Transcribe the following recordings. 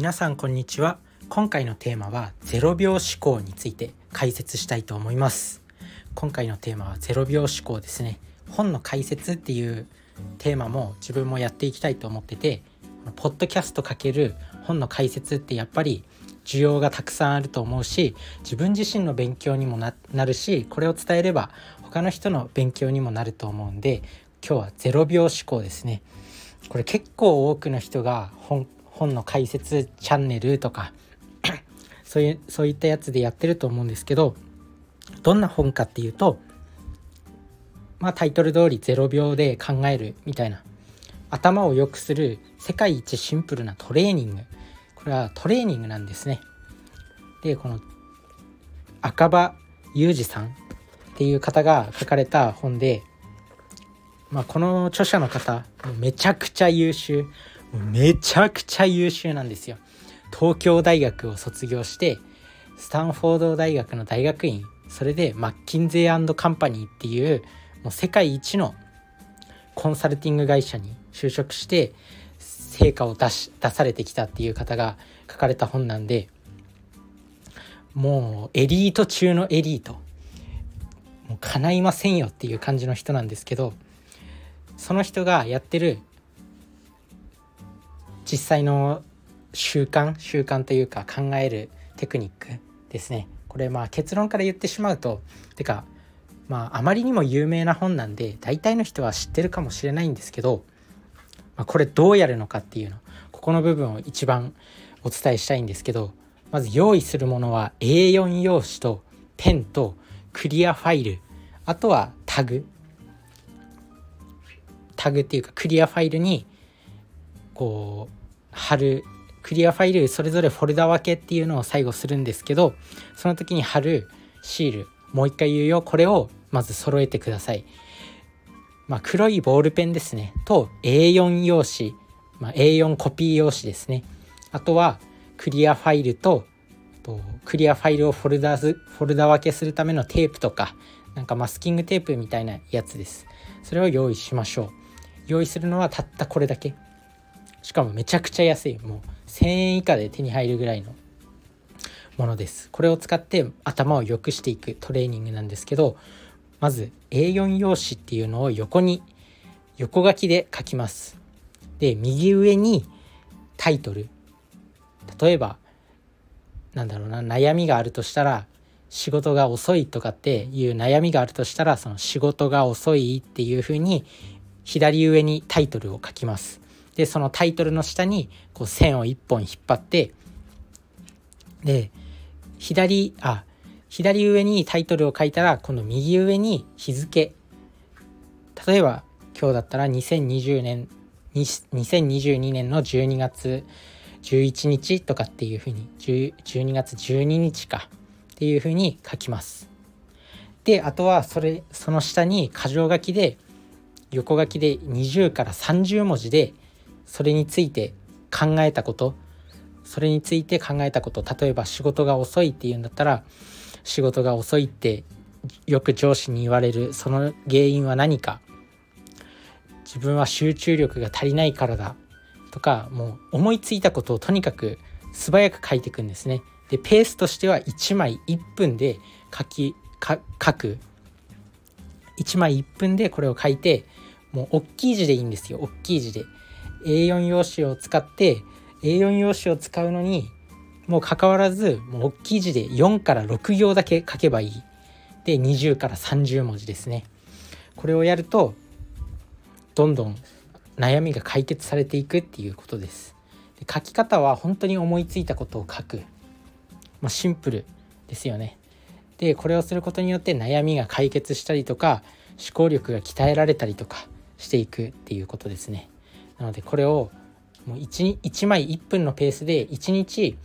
皆さんこんにちは。今回のテーマは0秒思考について解説したいと思います。今回のテーマは0秒思考ですね。本の解説っていうテーマも自分もやっていきたいと思っててポッドキャストかける本の解説ってやっぱり需要がたくさんあると思うし自分自身の勉強にもなるしこれを伝えれば他の人の勉強にもなると思うんで今日は0秒思考ですね。これ結構多くの人が本本の解説チャンネルとか そういうそういったやつでやってると思うんですけどどんな本かっていうとまあタイトル通り0秒で考えるみたいな頭を良くする世界一シンプルなトレーニング。これはトレーニングなんですね。でこの赤羽裕二さんっていう方が書かれた本で、まあ、この著者の方めちゃくちゃ優秀。めちゃくちゃ優秀なんですよ。東京大学を卒業してスタンフォード大学の大学院それでマッキンゼーカンパニーっていうもう世界一のコンサルティング会社に就職して成果を出し出されてきたっていう方が書かれた本なんでもうエリート中のエリートもう叶いませんよっていう感じの人なんですけどその人がやってる実際の習慣習慣というか考えるテクニックですね。これまあ結論から言ってしまうとてかまああまりにも有名な本なんで大体の人は知ってるかもしれないんですけど、まあ、これどうやるのかっていうのここの部分を一番お伝えしたいんですけどまず用意するものは A4 用紙とペンとクリアファイルあとはタグ。タグっていうかクリアファイルにこう貼るクリアファイルそれぞれフォルダ分けっていうのを最後するんですけどその時に貼るシールもう一回言うよ。これをまず揃えてください。まあ、黒いボールペンですね。と A4 用紙、まあ、A4 コピー用紙ですね。あとはクリアファイルととクリアファイルをフォルダフォルダ分けするためのテープとかなんかマスキングテープみたいなやつです。それを用意しましょう。用意するのはたったこれだけ。しかもめちゃくちゃ安い。もう1000円以下で手に入るぐらいのものです。これを使って頭を良くしていくトレーニングなんですけどまず A4 用紙っていうのを横に横書きで書きます。で右上にタイトル。例えばなんだろうな悩みがあるとしたら仕事が遅いとかっていう悩みがあるとしたらその仕事が遅いっていうふうに左上にタイトルを書きます。でそのタイトルの下にこう線を1本引っ張ってで左あ左上にタイトルを書いたらこの右上に日付例えば今日だったら2020年2022年の12月11日とかっていうふうに12月12日かっていうふうに書きます。であとはそれその下に箇条書きで横書きで20から30文字でそれについて考えたことそれについて考えたこと例えば仕事が遅いっていうんだったら仕事が遅いってよく上司に言われるその原因は何か自分は集中力が足りないからだとかもう思いついたことをとにかく素早く書いていくんですね。でペースとしては1枚1分で書き書く。1枚1分でこれを書いてもう大きい字でいいんですよ。大きい字で。A4 用紙を使って A4 用紙を使うのにもう関わらずもう大きい字で4から6行だけ書けばいい。で20から30文字ですね。これをやるとどんどん悩みが解決されていくっていうことです。で書き方は本当に思いついたことを書く、まあ、シンプルですよね。でこれをすることによって悩みが解決したりとか思考力が鍛えられたりとかしていくっていうことですね。なのでこれをもう 1, 1枚1分のペースで1日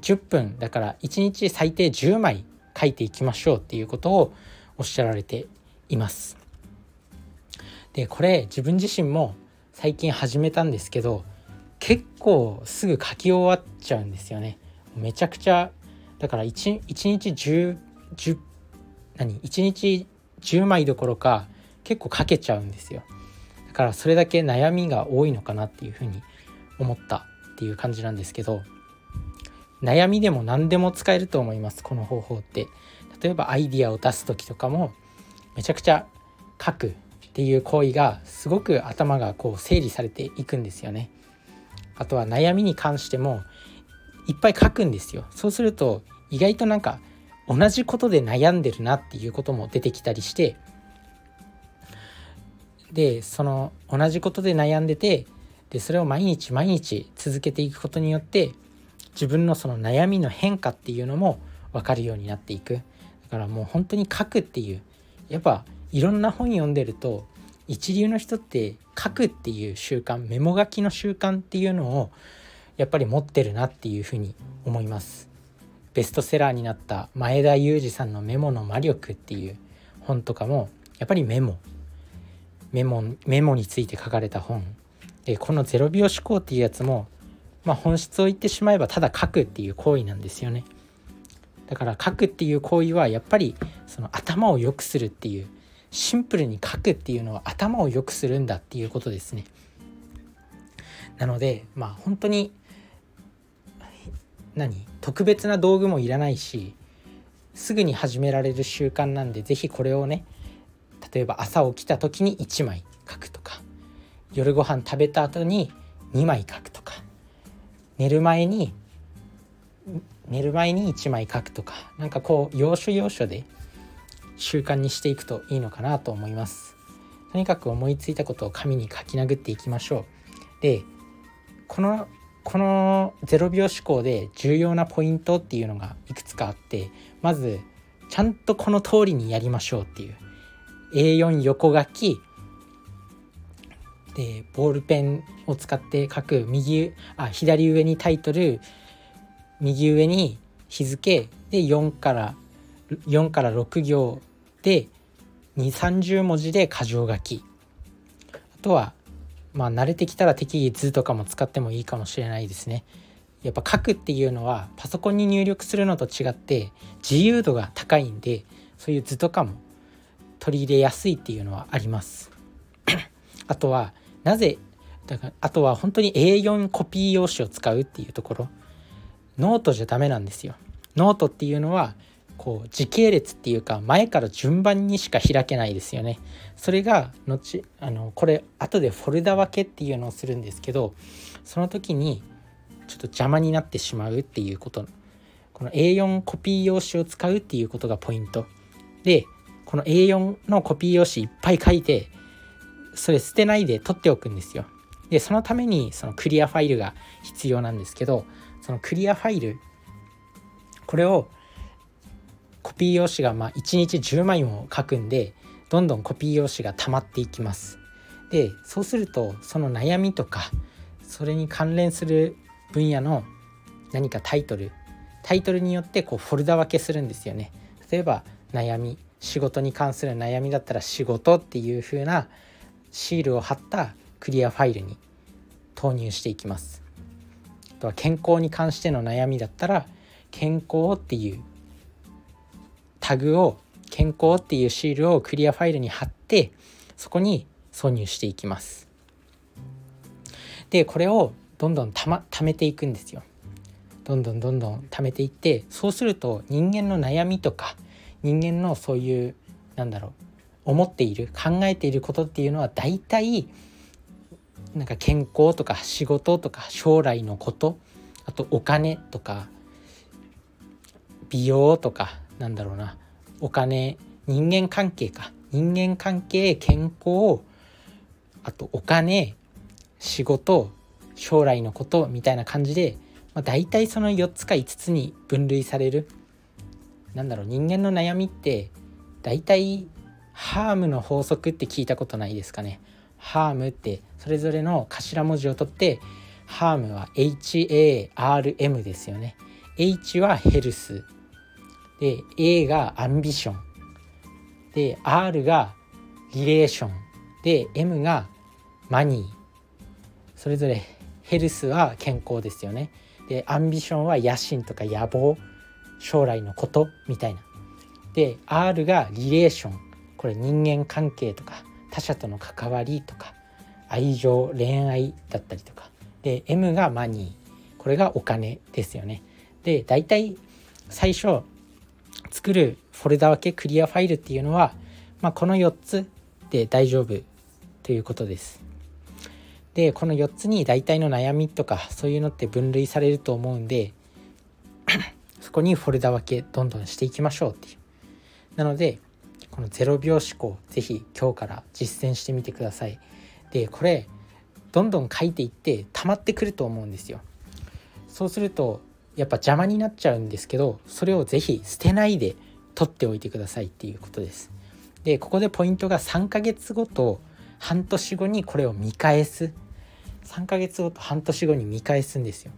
10分だから1日最低10枚書いていきましょうっていうことをおっしゃられています。でこれ自分自身も最近始めたんですけど結構すぐ書き終わっちゃうんですよね。めちゃくちゃだから 1, 1日10 10何？1日10枚どころか結構書けちゃうんですよ。からそれだけ悩みが多いのかなっていうふうに思ったっていう感じなんですけど悩みでも何でも使えると思いますこの方法って。例えばアイディアを出す時とかもめちゃくちゃ書くっていう行為がすごく頭がこう整理されていくんですよね。あとは悩みに関してもいっぱい書くんですよ。そうすると意外となんか同じことで悩んでるなっていうことも出てきたりしてでその同じことで悩んでてでそれを毎日毎日続けていくことによって自分のその悩みの変化っていうのも分かるようになっていく。だからもう本当に書くっていうやっぱいろんな本読んでると一流の人って書くっていう習慣メモ書きの習慣っていうのをやっぱり持ってるなっていうふうに思います。ベストセラーになった前田裕二さんのメモの魔力っていう本とかもやっぱりメモ。メモメモについて書かれた本。でこの0秒思考っていうやつも、まあ、本質を言ってしまえばただ書くっていう行為なんですよね。だから書くっていう行為はやっぱりその頭を良くするっていうシンプルに書くっていうのは頭を良くするんだっていうことですね。なのでまあ本当に何特別な道具もいらないしすぐに始められる習慣なんで是非これをね例えば朝起きた時に1枚書くとか夜ご飯食べた後に2枚書くとか寝る前に寝る前に1枚書くとかなんかこう要所要所で習慣にしていくといいのかなと思います。とにかく思いついたことを紙に書き殴っていきましょう。でこのこの0秒思考で重要なポイントっていうのがいくつかあってまずちゃんとこの通りにやりましょうっていう。A4 横書き。でボールペンを使って書く右あ左上にタイトル。右上に日付。で4から4から6行で2 3 0文字で箇条書き。あとはまあ慣れてきたら適宜図とかも使ってもいいかもしれないですね。やっぱ書くっていうのはパソコンに入力するのと違って自由度が高いんでそういう図とかも取り入れやすいっていうのはあります。あとはなぜだからあとは本当に A4 コピー用紙を使うっていうところ。ノートじゃダメなんですよ。ノートっていうのはこう時系列っていうか前から順番にしか開けないですよね。それが後あのこれ後でフォルダ分けっていうのをするんですけどその時にちょっと邪魔になってしまうっていうこと。この A4 コピー用紙を使うっていうことがポイント。でこの A4 のコピー用紙いっぱい書いてそれ捨てないで取っておくんですよ。でそのためにそのクリアファイルが必要なんですけどそのクリアファイルこれをコピー用紙がまあ1日10枚も書くんでどんどんコピー用紙が溜まっていきます。でそうするとその悩みとかそれに関連する分野の何かタイトルタイトルによってこうフォルダ分けするんですよね。例えば悩み仕事に関する悩みだったら仕事っていう風なシールを貼ったクリアファイルに投入していきます。あとは健康に関しての悩みだったら健康っていうタグを健康っていうシールをクリアファイルに貼ってそこに挿入していきます。でこれをどんどんた、ま、貯めていくんですよ。どんどんどんどん貯めていってそうすると人間の悩みとか人間のそういうなんだろう思っている考えていることっていうのは大体なんか健康とか仕事とか将来のことあとお金とか美容とかなんだろうなお金人間関係か。人間関係健康あとお金仕事将来のことみたいな感じで、まあ、大体その4つか5つに分類されるなんだろう人間の悩みって大体ハームの法則って聞いたことないですかね。ハームってそれぞれの頭文字を取ってハームは HARM ですよね。H はヘルス。で A がアンビション。で R がリレーション。で M がマニー。それぞれヘルスは健康ですよね。でアンビションは野心とか野望。将来のことみたいな。で R がリレーションこれ人間関係とか他者との関わりとか愛情恋愛だったりとか。で M がマニーこれがお金ですよね。で大体最初作るフォルダ分けクリアファイルっていうのは、まあ、この4つで大丈夫ということです。でこの4つに大体の悩みとかそういうのって分類されると思うんでそこにフォルダ分けどんどんしていきましょうっていう。なのでこの0秒思考是非今日から実践してみてください。でこれどんどん書いていって溜まってくると思うんですよ。そうするとやっぱ邪魔になっちゃうんですけどそれを是非捨てないで取っておいてくださいっていうことです。でここでポイントが3ヶ月後と半年後にこれを見返す3ヶ月後と半年後に見返すんですよ。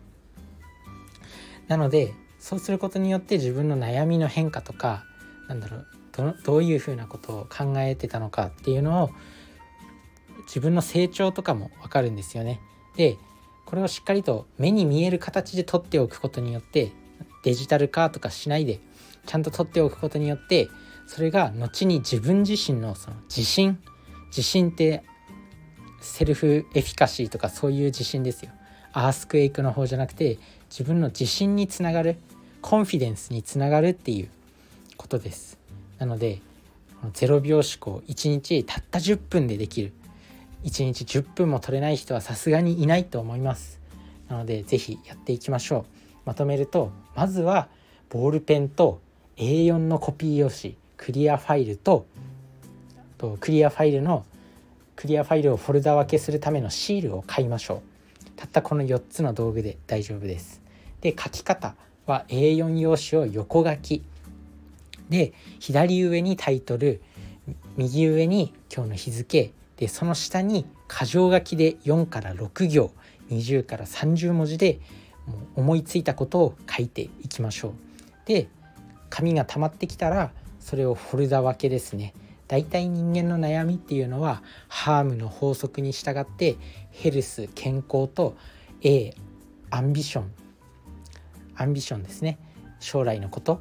なのでそうすることによって自分の悩みの変化とかなんだろうどどういうふうなことを考えてたのかっていうのを自分の成長とかも分かるんですよね。でこれをしっかりと目に見える形で取っておくことによってデジタル化とかしないでちゃんと取っておくことによってそれが後に自分自身のその自信自信ってセルフエフィカシーとかそういう自信ですよ。アースクエイクの方じゃなくて自分の自信につながるコンフィデンスにつながるっていうことです。なので0秒思考1日たった10分でできる。1日10分も取れない人はさすがにいないと思います。なので是非やっていきましょう。まとめるとまずはボールペンと A4 のコピー用紙クリアファイルととクリアファイルのクリアファイルをフォルダ分けするためのシールを買いましょう。たったこの4つの道具で大丈夫です。で書き方は A4 用紙を横書きで左上にタイトル右上に今日の日付でその下に箇条書きで4から6行20から30文字で思いついたことを書いていきましょう。で紙が溜まってきたらそれをフォルダ分けですね。だいたい人間の悩みっていうのは HARM の法則に従って health 健康と A ambition ambition ですね。将来のこと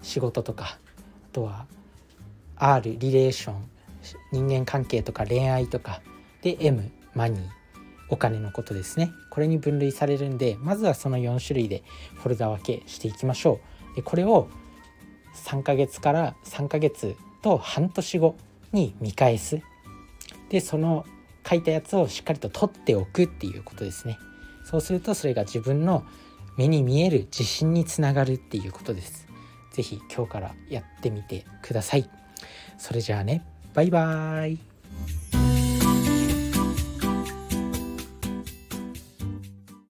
仕事とかあとは R relation人間関係とか恋愛とかで M マニーお金のことですね。これに分類されるんでまずはその4種類でフォルダ分けしていきましょう。でこれを3ヶ月から3ヶ月と半年後に見返す。でその書いたやつをしっかりと取っておくっていうことですね。そうするとそれが自分の目に見える自信につながるっていうことです。是非今日からやってみてください。それじゃあね。バイバーイ。